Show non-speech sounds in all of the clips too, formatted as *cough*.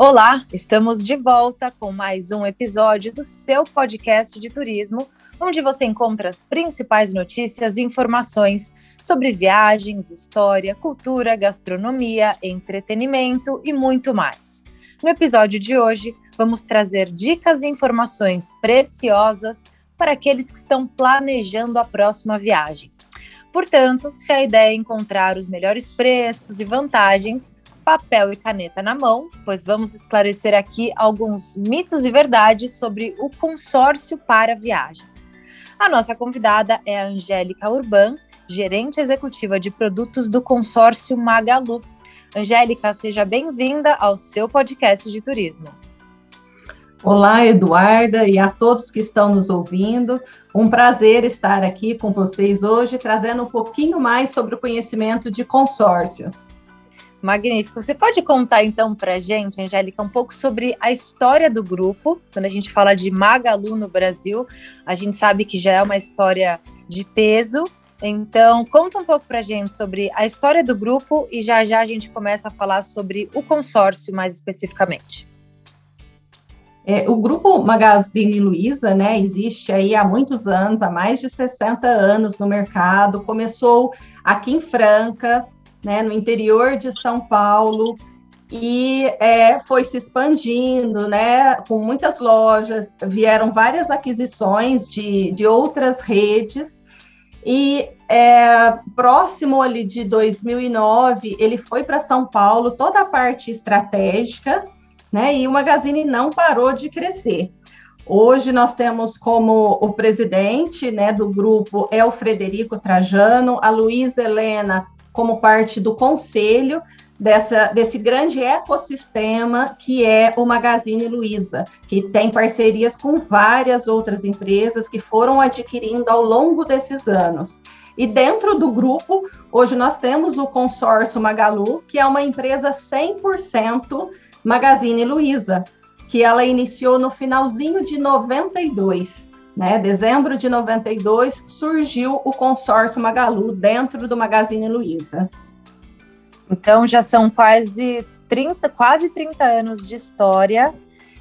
Olá, estamos de volta com mais um episódio do seu podcast de turismo, onde você encontra as principais notícias e informações sobre viagens, história, cultura, gastronomia, entretenimento e muito mais. No episódio de hoje, vamos trazer dicas e informações preciosas para aqueles que estão planejando a próxima viagem. Portanto, se a ideia é encontrar os melhores preços e vantagens, papel e caneta na mão, pois vamos esclarecer aqui alguns mitos e verdades sobre o consórcio para viagens. A nossa convidada é a Angélica Urban, gerente executiva de produtos do consórcio Magalu. Angélica, seja bem-vinda ao seu podcast de turismo. Olá, Eduarda, e a todos que estão nos ouvindo. Um prazer estar aqui com vocês hoje, trazendo um pouquinho mais sobre o conhecimento de consórcio. Magnífico. Você pode contar então para gente, Angélica, um pouco sobre a história do grupo? Quando a gente fala de Magalu no Brasil, a gente sabe que já é uma história de peso. Então, conta um pouco para gente sobre a história do grupo e já já a gente começa a falar sobre o consórcio mais especificamente. É, o grupo Magazine Luiza, né, existe aí há muitos anos, há mais de 60 anos no mercado. Começou aqui em Franca, né, no interior de São Paulo, e é, foi se expandindo, né, com muitas lojas, vieram várias aquisições de, de outras redes, e é, próximo ali de 2009, ele foi para São Paulo, toda a parte estratégica, né, e o Magazine não parou de crescer. Hoje nós temos como o presidente né, do grupo é o Frederico Trajano, a Luísa Helena como parte do conselho dessa, desse grande ecossistema que é o Magazine Luiza, que tem parcerias com várias outras empresas que foram adquirindo ao longo desses anos. E dentro do grupo, hoje nós temos o consórcio Magalu, que é uma empresa 100% Magazine Luiza, que ela iniciou no finalzinho de 92 né, dezembro de 92, surgiu o consórcio Magalu dentro do Magazine Luiza. Então já são quase 30, quase 30 anos de história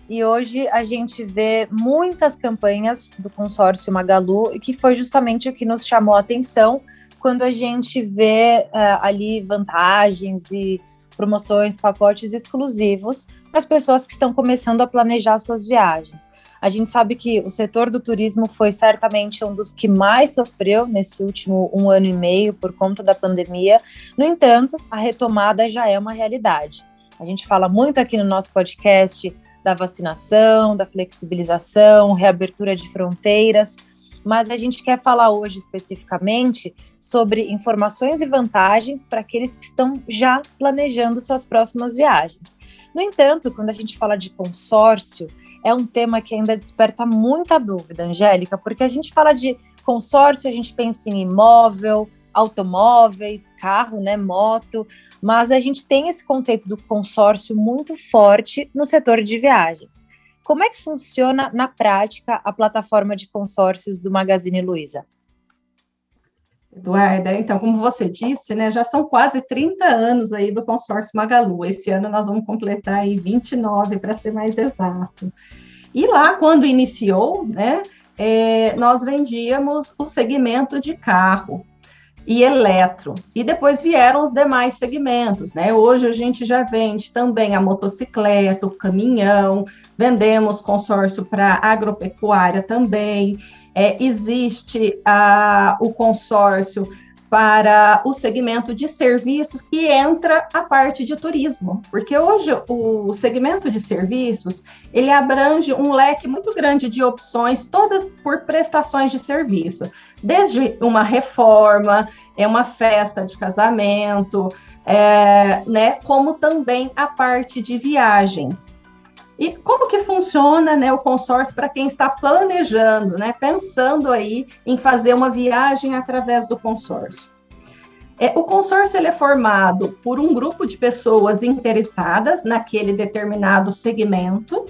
e hoje a gente vê muitas campanhas do consórcio Magalu e que foi justamente o que nos chamou a atenção quando a gente vê uh, ali vantagens e promoções, pacotes exclusivos para as pessoas que estão começando a planejar suas viagens. A gente sabe que o setor do turismo foi certamente um dos que mais sofreu nesse último um ano e meio por conta da pandemia. No entanto, a retomada já é uma realidade. A gente fala muito aqui no nosso podcast da vacinação, da flexibilização, reabertura de fronteiras, mas a gente quer falar hoje especificamente sobre informações e vantagens para aqueles que estão já planejando suas próximas viagens. No entanto, quando a gente fala de consórcio, é um tema que ainda desperta muita dúvida, Angélica, porque a gente fala de consórcio, a gente pensa em imóvel, automóveis, carro, né, moto, mas a gente tem esse conceito do consórcio muito forte no setor de viagens. Como é que funciona na prática a plataforma de consórcios do Magazine Luiza? Eduarda, então, como você disse, né, já são quase 30 anos aí do consórcio Magalu. Esse ano nós vamos completar aí 29, para ser mais exato. E lá, quando iniciou, né, é, nós vendíamos o segmento de carro e eletro. E depois vieram os demais segmentos, né? Hoje a gente já vende também a motocicleta, o caminhão, vendemos consórcio para agropecuária também é, existe a, o consórcio para o segmento de serviços que entra a parte de turismo, porque hoje o segmento de serviços ele abrange um leque muito grande de opções, todas por prestações de serviço, desde uma reforma, é uma festa de casamento, é, né, como também a parte de viagens. E como que funciona né, o consórcio para quem está planejando, né, pensando aí em fazer uma viagem através do consórcio? É, o consórcio é formado por um grupo de pessoas interessadas naquele determinado segmento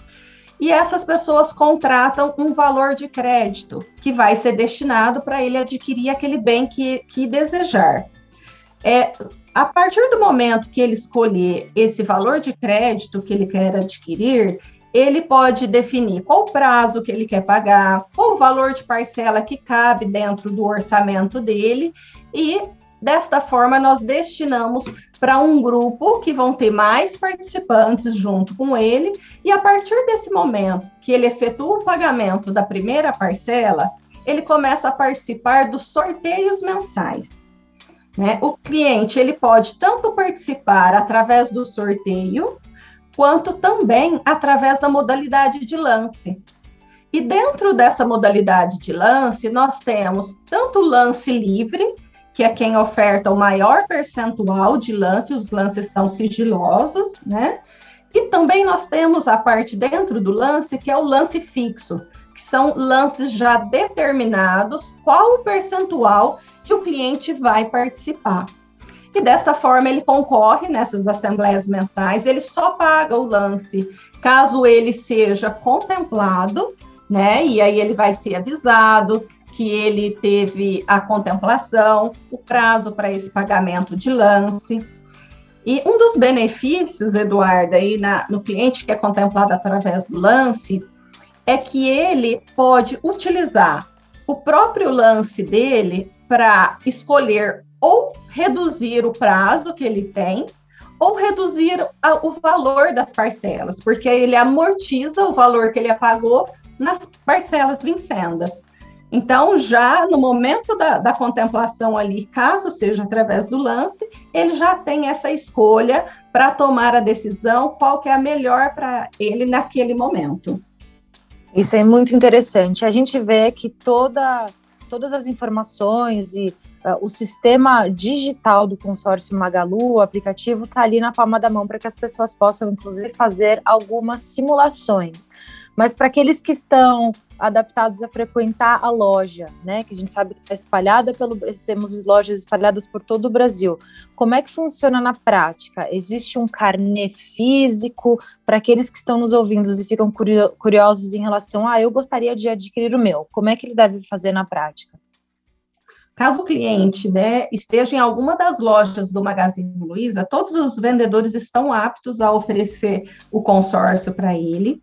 e essas pessoas contratam um valor de crédito que vai ser destinado para ele adquirir aquele bem que, que desejar. É, a partir do momento que ele escolher esse valor de crédito que ele quer adquirir, ele pode definir qual prazo que ele quer pagar, qual o valor de parcela que cabe dentro do orçamento dele e Desta forma, nós destinamos para um grupo que vão ter mais participantes junto com ele, e a partir desse momento que ele efetua o pagamento da primeira parcela, ele começa a participar dos sorteios mensais. Né? O cliente ele pode tanto participar através do sorteio, quanto também através da modalidade de lance. E dentro dessa modalidade de lance, nós temos tanto lance livre, que é quem oferta o maior percentual de lance, os lances são sigilosos, né? E também nós temos a parte dentro do lance, que é o lance fixo, que são lances já determinados, qual o percentual que o cliente vai participar. E dessa forma ele concorre nessas assembleias mensais, ele só paga o lance caso ele seja contemplado, né? E aí ele vai ser avisado, que ele teve a contemplação, o prazo para esse pagamento de lance. E um dos benefícios, Eduardo, aí na, no cliente que é contemplado através do lance, é que ele pode utilizar o próprio lance dele para escolher ou reduzir o prazo que ele tem, ou reduzir a, o valor das parcelas, porque ele amortiza o valor que ele pagou nas parcelas vincendas. Então, já no momento da, da, contemplação ali, caso seja através do lance, ele já tem essa escolha para tomar a decisão qual que é a melhor para ele naquele momento. Isso é muito interessante. A gente vê que toda, todas as informações e uh, o sistema digital do consórcio Magalu, o aplicativo, está ali na palma da mão para que as pessoas possam, inclusive, fazer algumas simulações. Mas para aqueles que estão adaptados a frequentar a loja, né? Que a gente sabe que está espalhada pelo. Temos lojas espalhadas por todo o Brasil. Como é que funciona na prática? Existe um carnê físico para aqueles que estão nos ouvindo e ficam curiosos em relação a ah, eu gostaria de adquirir o meu. Como é que ele deve fazer na prática? Caso o cliente né, esteja em alguma das lojas do Magazine Luiza, todos os vendedores estão aptos a oferecer o consórcio para ele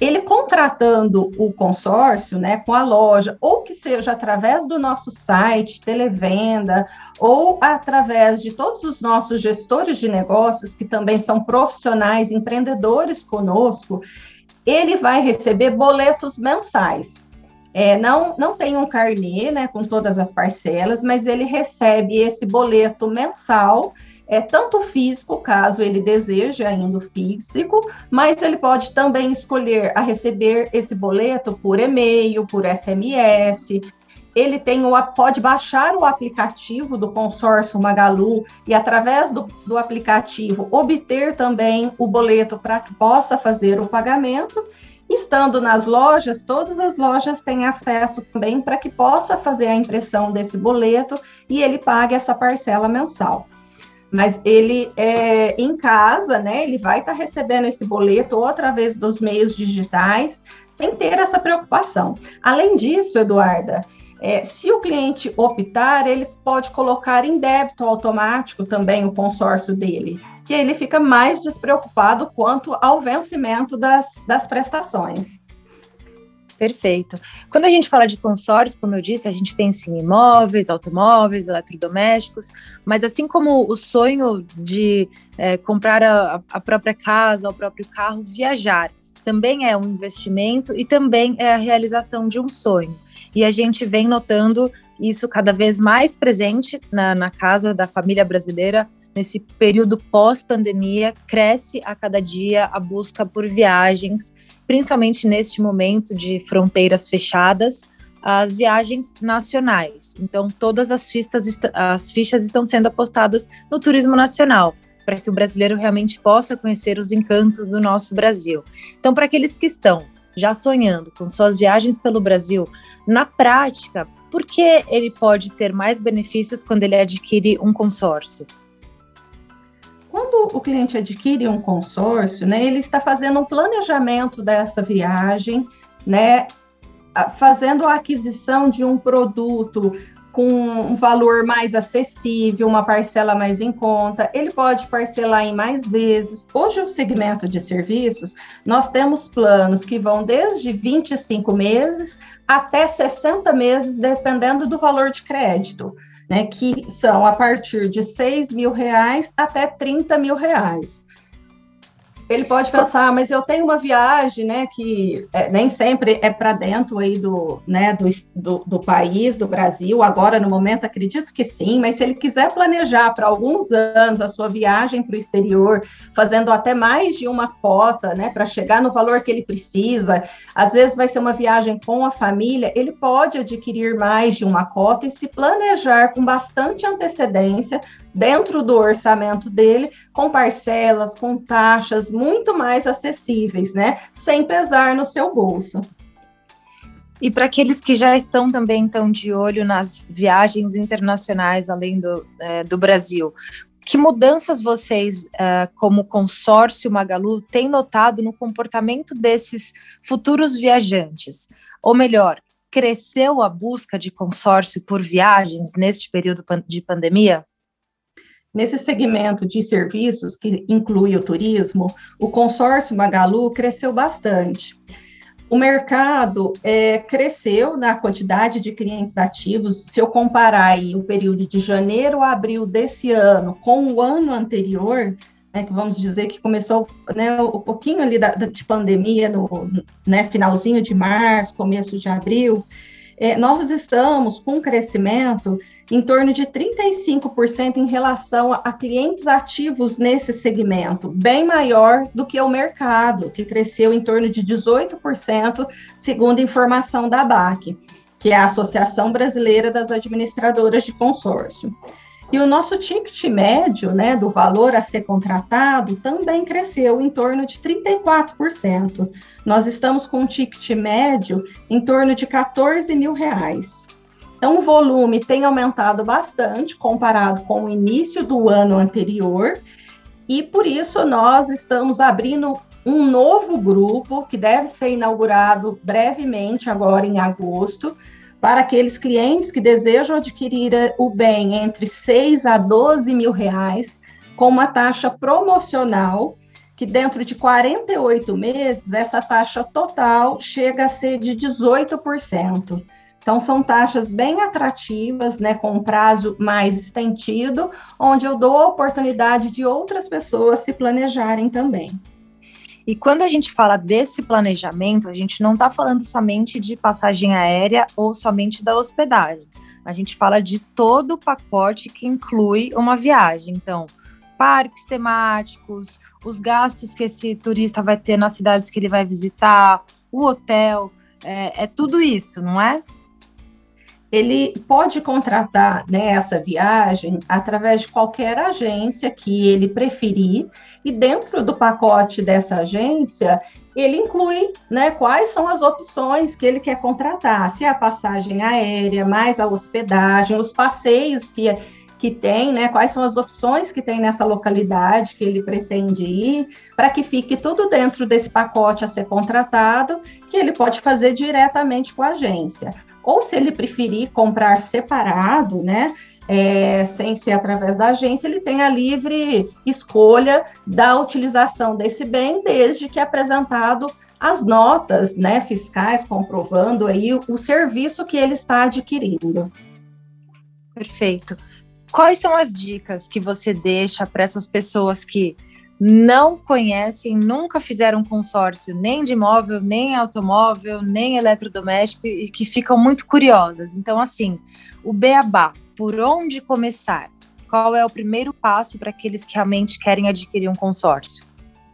ele contratando o consórcio, né, com a loja, ou que seja através do nosso site, televenda, ou através de todos os nossos gestores de negócios, que também são profissionais, empreendedores conosco, ele vai receber boletos mensais. É, não, não tem um carnê, né, com todas as parcelas, mas ele recebe esse boleto mensal é tanto físico, caso ele deseje ainda o físico, mas ele pode também escolher a receber esse boleto por e-mail, por SMS. Ele tem o, pode baixar o aplicativo do consórcio Magalu e, através do, do aplicativo, obter também o boleto para que possa fazer o pagamento. Estando nas lojas, todas as lojas têm acesso também para que possa fazer a impressão desse boleto e ele pague essa parcela mensal mas ele é, em casa, né? Ele vai estar tá recebendo esse boleto ou através dos meios digitais, sem ter essa preocupação. Além disso, Eduarda, é, se o cliente optar, ele pode colocar em débito automático também o consórcio dele, que ele fica mais despreocupado quanto ao vencimento das, das prestações. Perfeito. Quando a gente fala de consórcio, como eu disse, a gente pensa em imóveis, automóveis, eletrodomésticos, mas assim como o sonho de é, comprar a, a própria casa, o próprio carro, viajar também é um investimento e também é a realização de um sonho. E a gente vem notando isso cada vez mais presente na, na casa da família brasileira nesse período pós-pandemia, cresce a cada dia a busca por viagens principalmente neste momento de fronteiras fechadas, as viagens nacionais. Então, todas as, fichas, as fichas estão sendo apostadas no turismo nacional, para que o brasileiro realmente possa conhecer os encantos do nosso Brasil. Então, para aqueles que estão já sonhando com suas viagens pelo Brasil, na prática, por que ele pode ter mais benefícios quando ele adquire um consórcio? Quando o cliente adquire um consórcio, né, ele está fazendo um planejamento dessa viagem, né, fazendo a aquisição de um produto com um valor mais acessível, uma parcela mais em conta, ele pode parcelar em mais vezes. Hoje, o segmento de serviços, nós temos planos que vão desde 25 meses até 60 meses, dependendo do valor de crédito, né, que são a partir de 6 mil reais até 30 mil reais. Ele pode pensar, mas eu tenho uma viagem, né, que é, nem sempre é para dentro aí do, né, do, do, do, país, do Brasil. Agora, no momento, acredito que sim, mas se ele quiser planejar para alguns anos a sua viagem para o exterior, fazendo até mais de uma cota, né, para chegar no valor que ele precisa, às vezes vai ser uma viagem com a família, ele pode adquirir mais de uma cota e se planejar com bastante antecedência dentro do orçamento dele, com parcelas, com taxas muito mais acessíveis, né? Sem pesar no seu bolso. E para aqueles que já estão também tão de olho nas viagens internacionais além do, é, do Brasil, que mudanças vocês, é, como consórcio Magalu, têm notado no comportamento desses futuros viajantes? Ou melhor, cresceu a busca de consórcio por viagens neste período de pandemia? Nesse segmento de serviços, que inclui o turismo, o consórcio Magalu cresceu bastante. O mercado é, cresceu na quantidade de clientes ativos. Se eu comparar aí o período de janeiro a abril desse ano com o ano anterior, né, que vamos dizer que começou né, um pouquinho ali da, de pandemia, no né, finalzinho de março, começo de abril, é, nós estamos com um crescimento em torno de 35% em relação a, clientes ativos nesse segmento, bem maior do que o mercado, que cresceu em torno de 18%, segundo informação da ABAC, que é a Associação Brasileira das Administradoras de Consórcio. E o nosso ticket médio, né, do valor a ser contratado, também cresceu em torno de 34%. Nós estamos com um ticket médio em torno de 14 mil reais. Então, o volume tem aumentado bastante comparado com o início do ano anterior, e por isso nós estamos abrindo um novo grupo que deve ser inaugurado brevemente, agora em agosto, para aqueles clientes que desejam adquirir eh, o bem entre 6 a 12 mil reais, com uma taxa promocional, que dentro de 48 meses, essa taxa total chega a ser de 18%. Então, são taxas bem atrativas, né, com um prazo mais estendido, onde eu dou a oportunidade de outras pessoas se planejarem também. E quando a gente fala desse planejamento, a gente não está falando somente de passagem aérea ou somente da hospedagem. A gente fala de todo o pacote que inclui uma viagem. Então, parques temáticos, os gastos que esse turista vai ter nas cidades que ele vai visitar, o hotel, é, é tudo isso, não é? Ele pode contratar né, essa viagem através de qualquer agência que ele preferir, e dentro do pacote dessa agência, ele inclui né, quais são as opções que ele quer contratar, se é a passagem aérea, mais a hospedagem, os passeios que que tem, né? Quais são as opções que tem nessa localidade que ele pretende ir, para que fique tudo dentro desse pacote a ser contratado, que ele pode fazer diretamente com a agência. Ou se ele preferir comprar separado, né? É, sem ser através da agência, ele tem a livre escolha da utilização desse bem, desde que apresentado as notas né, fiscais comprovando aí o, o serviço que ele está adquirindo. Perfeito. Quais são as dicas que você deixa para essas pessoas que não conhecem, nunca fizeram consórcio nem de imóvel, nem automóvel, nem eletrodoméstico e que ficam muito curiosas? Então, assim, o beabá, por onde começar? Qual é o primeiro passo para aqueles que realmente querem adquirir um consórcio?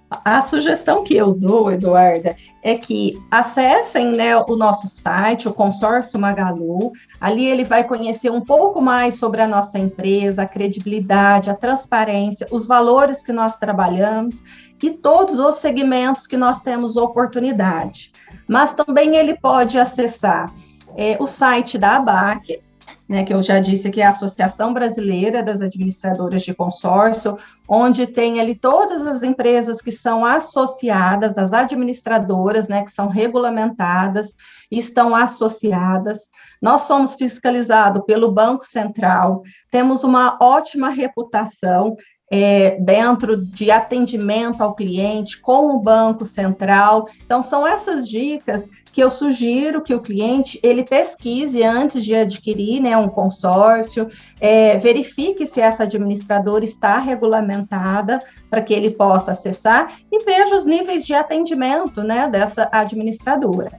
A sugestão que eu dou, Eduarda, é que acessem né, o nosso site, o Consórcio Magalu. Ali ele vai conhecer um pouco mais sobre a nossa empresa, a credibilidade, a transparência, os valores que nós trabalhamos e todos os segmentos que nós temos oportunidade. Mas também ele pode acessar é, o site da ABAC, né, que eu já disse que é a Associação Brasileira das Administradoras de Consórcio, onde tem ali todas as empresas que são associadas, as administradoras, né, que são regulamentadas, estão associadas. Nós somos fiscalizados pelo Banco Central, temos uma ótima reputação, é, dentro de atendimento ao cliente com o Banco Central. Então, são essas dicas que eu sugiro que o cliente ele pesquise antes de adquirir né, um consórcio, é, verifique se essa administradora está regulamentada para que ele possa acessar e veja os níveis de atendimento né, dessa administradora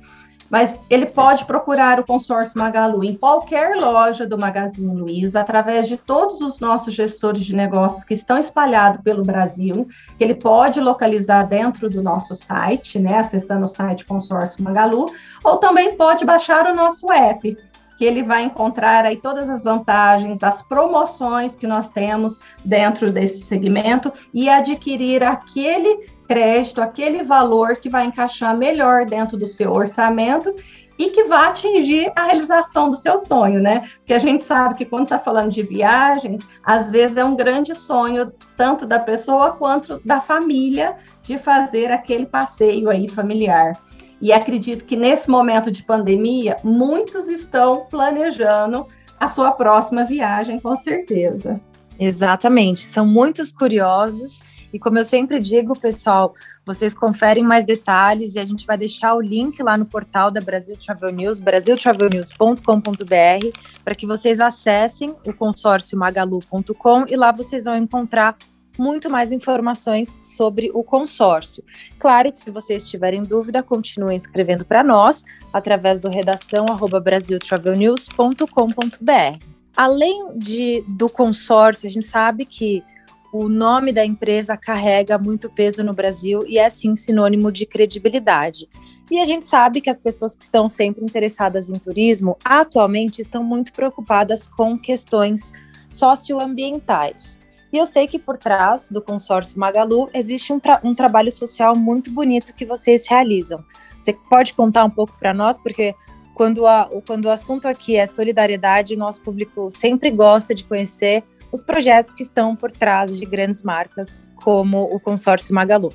mas ele pode procurar o consórcio Magalu em qualquer loja do Magazine Luiza, através de todos os nossos gestores de negócios que estão espalhados pelo Brasil, que ele pode localizar dentro do nosso site, né, acessando o site Consórcio Magalu, ou também pode baixar o nosso app, que ele vai encontrar aí todas as vantagens, as promoções que nós temos dentro desse segmento e adquirir aquele crédito, aquele valor que vai encaixar melhor dentro do seu orçamento e que vai atingir a realização do seu sonho, né? Porque a gente sabe que quando está falando de viagens, às vezes é um grande sonho tanto da pessoa quanto da família de fazer aquele passeio aí familiar. E acredito que nesse momento de pandemia, muitos estão planejando a sua próxima viagem, com certeza. Exatamente, são muitos curiosos e como eu sempre digo, pessoal, vocês conferem mais detalhes e a gente vai deixar o link lá no portal da Brasil Travel News, brasiltravelnews.com.br, para que vocês acessem o consórcio magalu.com e lá vocês vão encontrar muito mais informações sobre o consórcio. Claro que se vocês tiverem dúvida, continuem escrevendo para nós através do redação brasiltravelnews.com.br. Além de, do consórcio, a gente sabe que o nome da empresa carrega muito peso no Brasil e é sim sinônimo de credibilidade. E a gente sabe que as pessoas que estão sempre interessadas em turismo atualmente estão muito preocupadas com questões socioambientais. E eu sei que por trás do consórcio Magalu existe um, tra um trabalho social muito bonito que vocês realizam. Você pode contar um pouco para nós, porque quando, a, quando o assunto aqui é solidariedade, nosso público sempre gosta de conhecer os projetos que estão por trás de grandes marcas como o consórcio Magalu.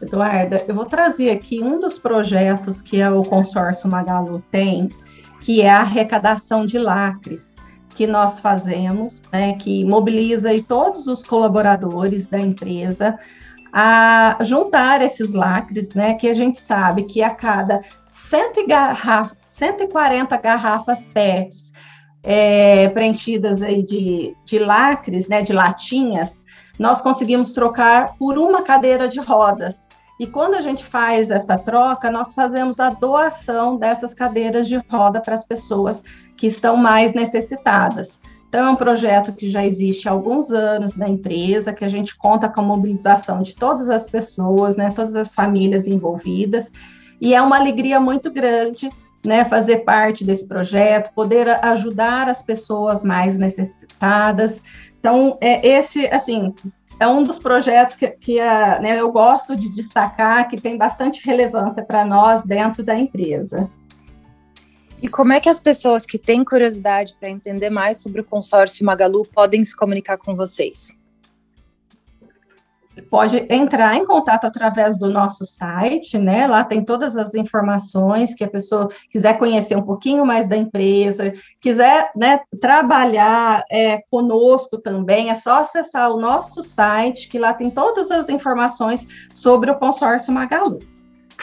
Eduarda, eu vou trazer aqui um dos projetos que o consórcio Magalu tem, que é a arrecadação de lacres que nós fazemos, né, que mobiliza aí todos os colaboradores da empresa a juntar esses lacres, né, que a gente sabe que a cada 100 garrafa, 140 garrafas PETs é, preenchidas aí de, de lacres, né, de latinhas, nós conseguimos trocar por uma cadeira de rodas. E quando a gente faz essa troca, nós fazemos a doação dessas cadeiras de roda para as pessoas que estão mais necessitadas. Então, é um projeto que já existe há alguns anos na empresa, que a gente conta com a mobilização de todas as pessoas, né, todas as famílias envolvidas, e é uma alegria muito grande né, fazer parte desse projeto, poder ajudar as pessoas mais necessitadas. Então, é, esse, assim, é um dos projetos que, que a, né, eu gosto de destacar, que tem bastante relevância para nós dentro da empresa. E como é que as pessoas que têm curiosidade para entender mais sobre o consórcio Magalu podem se comunicar com vocês? Pode entrar em contato através do nosso site, né? Lá tem todas as informações que a pessoa quiser conhecer um pouquinho mais da empresa, quiser né, trabalhar é, conosco também, é só acessar o nosso site, que lá tem todas as informações sobre o consórcio Magalu.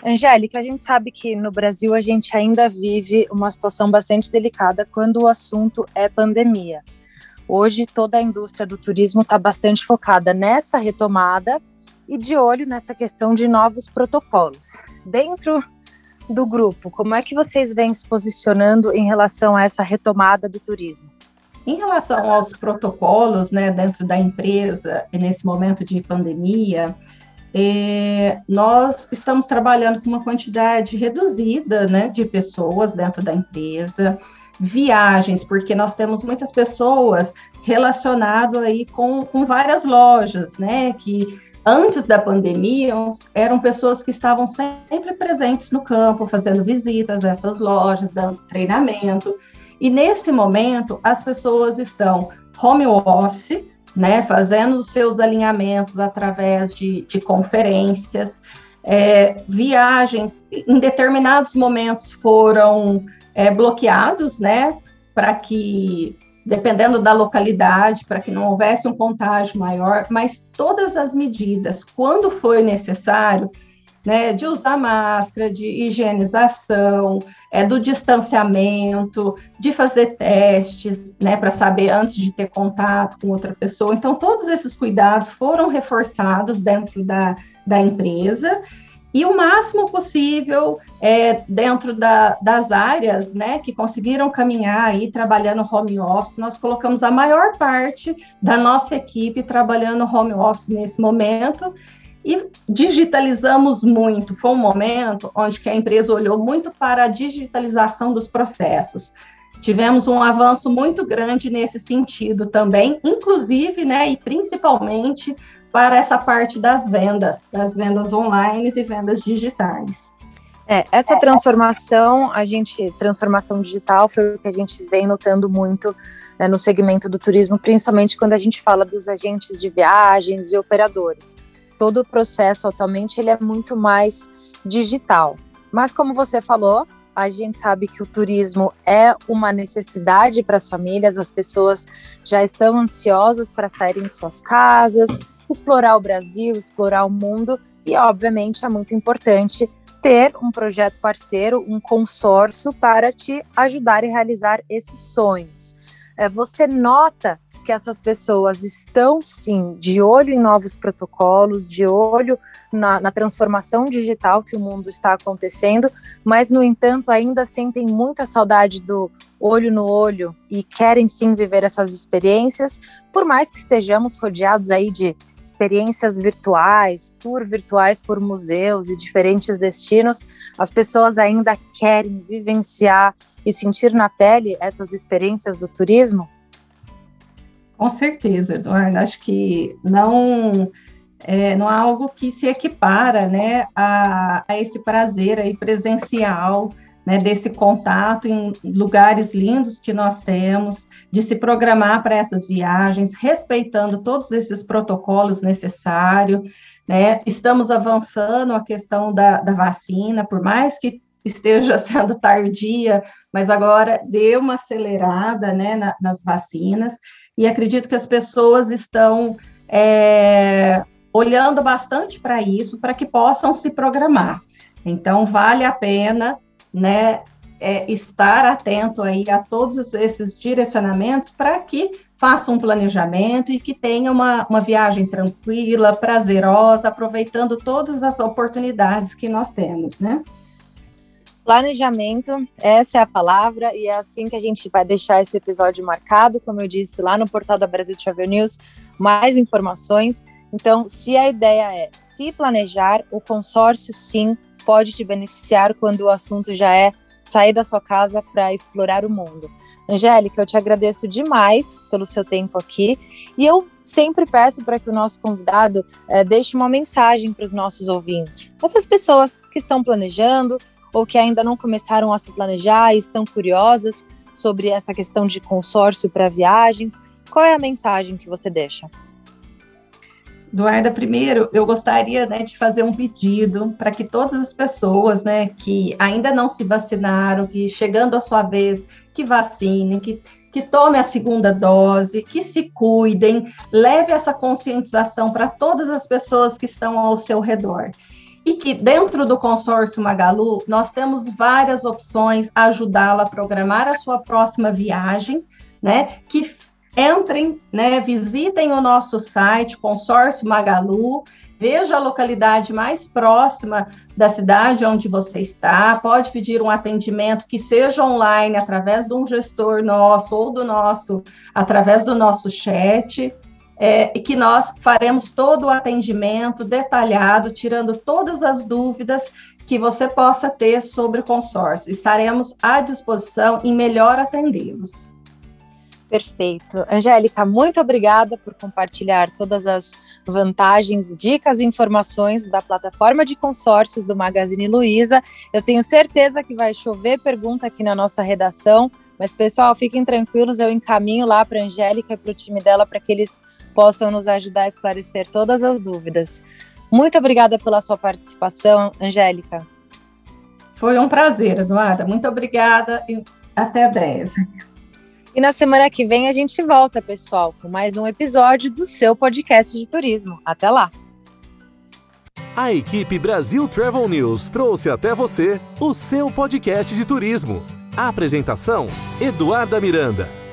Angélica, a gente sabe que no Brasil a gente ainda vive uma situação bastante delicada quando o assunto é pandemia. Hoje, toda a indústria do turismo está bastante focada nessa retomada e de olho nessa questão de novos protocolos. Dentro do grupo, como é que vocês vêm se posicionando em relação a essa retomada do turismo? Em relação aos protocolos, né, dentro da empresa, nesse momento de pandemia, é, nós estamos trabalhando com uma quantidade reduzida né, de pessoas dentro da empresa, viagens, porque nós temos muitas pessoas relacionadas aí com, com várias lojas, né, que antes da pandemia eram pessoas que estavam sempre presentes no campo, fazendo visitas a essas lojas, dando treinamento, e nesse momento as pessoas estão home office, né, fazendo os seus alinhamentos através de, de conferências, é, viagens, em determinados momentos foram é, bloqueados, né, para que, dependendo da localidade, para que não houvesse um contágio maior, mas todas as medidas, quando foi necessário, né, de usar máscara, de higienização, é, do distanciamento, de fazer testes, né, para saber antes de ter contato com outra pessoa. Então, todos esses cuidados foram reforçados dentro da, da empresa e o máximo possível é, dentro da, das áreas né, que conseguiram caminhar aí trabalhando home office, nós colocamos a maior parte da nossa equipe trabalhando home office nesse momento e digitalizamos muito. Foi um momento onde a empresa olhou muito para a digitalização dos processos. Tivemos um avanço muito grande nesse sentido também, inclusive, né, e principalmente para essa parte das vendas, das vendas online e vendas digitais. É, essa transformação, a gente, transformação digital foi o que a gente vem notando muito né, no segmento do turismo, principalmente quando a gente fala dos agentes de viagens e operadores todo o processo atualmente ele é muito mais digital. Mas como você falou, a gente sabe que o turismo é uma necessidade para as famílias, as pessoas já estão ansiosas para saírem de suas casas, explorar o Brasil, explorar o mundo, e obviamente é muito importante ter um projeto parceiro, um consórcio para te ajudar a realizar esses sonhos. É, você nota que essas pessoas estão sim de olho em novos protocolos, de olho na, na, transformação digital que o mundo está acontecendo, mas no entanto ainda sentem muita saudade do olho no olho e querem sim viver essas experiências, por mais que estejamos rodeados aí de experiências virtuais, tour virtuais por museus e diferentes destinos, as pessoas ainda querem vivenciar e sentir na pele essas experiências do turismo? Com certeza, Eduardo. Acho que não é, não há algo que se equipara né, a, a esse prazer aí presencial, né, desse contato em lugares lindos que nós temos, de se programar para essas viagens, respeitando todos esses protocolos necessários. Né? Estamos avançando a questão da, da vacina, por mais que esteja *laughs* sendo tardia, mas agora deu uma acelerada né, na, nas vacinas e acredito que as pessoas estão é, olhando bastante para isso, para que possam se programar. Então, vale a pena, né, é, estar atento aí a todos esses direcionamentos para que faça um planejamento e que tenha uma, uma viagem tranquila, prazerosa, aproveitando todas as oportunidades que nós temos, né? Planejamento, essa é a palavra, e é assim que a gente vai deixar esse episódio marcado, como eu disse lá no portal da Brasil Travel News, mais informações. Então, se a ideia é se planejar, o consórcio sim pode te beneficiar quando o assunto já é sair da sua casa para explorar o mundo. Angélica, eu te agradeço demais pelo seu tempo aqui e eu sempre peço para que o nosso convidado é, deixe uma mensagem para os nossos ouvintes, essas pessoas que estão planejando, ou que ainda não começaram a se planejar e estão curiosas sobre essa questão de consórcio para viagens? Qual é a mensagem que você deixa? Eduarda, primeiro eu gostaria né, de fazer um pedido para que todas as pessoas né, que ainda não se vacinaram, que chegando a sua vez, que vacinem, que, que tomem a segunda dose, que se cuidem, leve essa conscientização para todas as pessoas que estão ao seu redor e que dentro do consórcio Magalu nós temos várias opções ajudá-la a programar a sua próxima viagem, né? Que entrem, né? Visitem o nosso site Consórcio Magalu, veja a localidade mais próxima da cidade onde você está, pode pedir um atendimento que seja online através de um gestor nosso ou do nosso através do nosso chat é, e que nós faremos todo o atendimento detalhado, tirando todas as dúvidas que você possa ter sobre o consórcio. Estaremos à disposição em melhor atendê-los. Perfeito. Angélica, muito obrigada por compartilhar todas as vantagens, dicas e informações da plataforma de consórcios do Magazine Luiza. Eu tenho certeza que vai chover pergunta aqui na nossa redação, mas pessoal, fiquem tranquilos, eu encaminho lá para a Angélica e para o time dela para que eles possam nos ajudar a esclarecer todas as dúvidas. Muito obrigada pela sua participação, Angélica. Foi um prazer, Eduarda. Muito obrigada e até breve. E na semana que vem a gente volta, pessoal, com mais um episódio do seu podcast de turismo. Até lá! A equipe Brasil Travel News trouxe até você o seu podcast de turismo. A apresentação: Eduarda Miranda.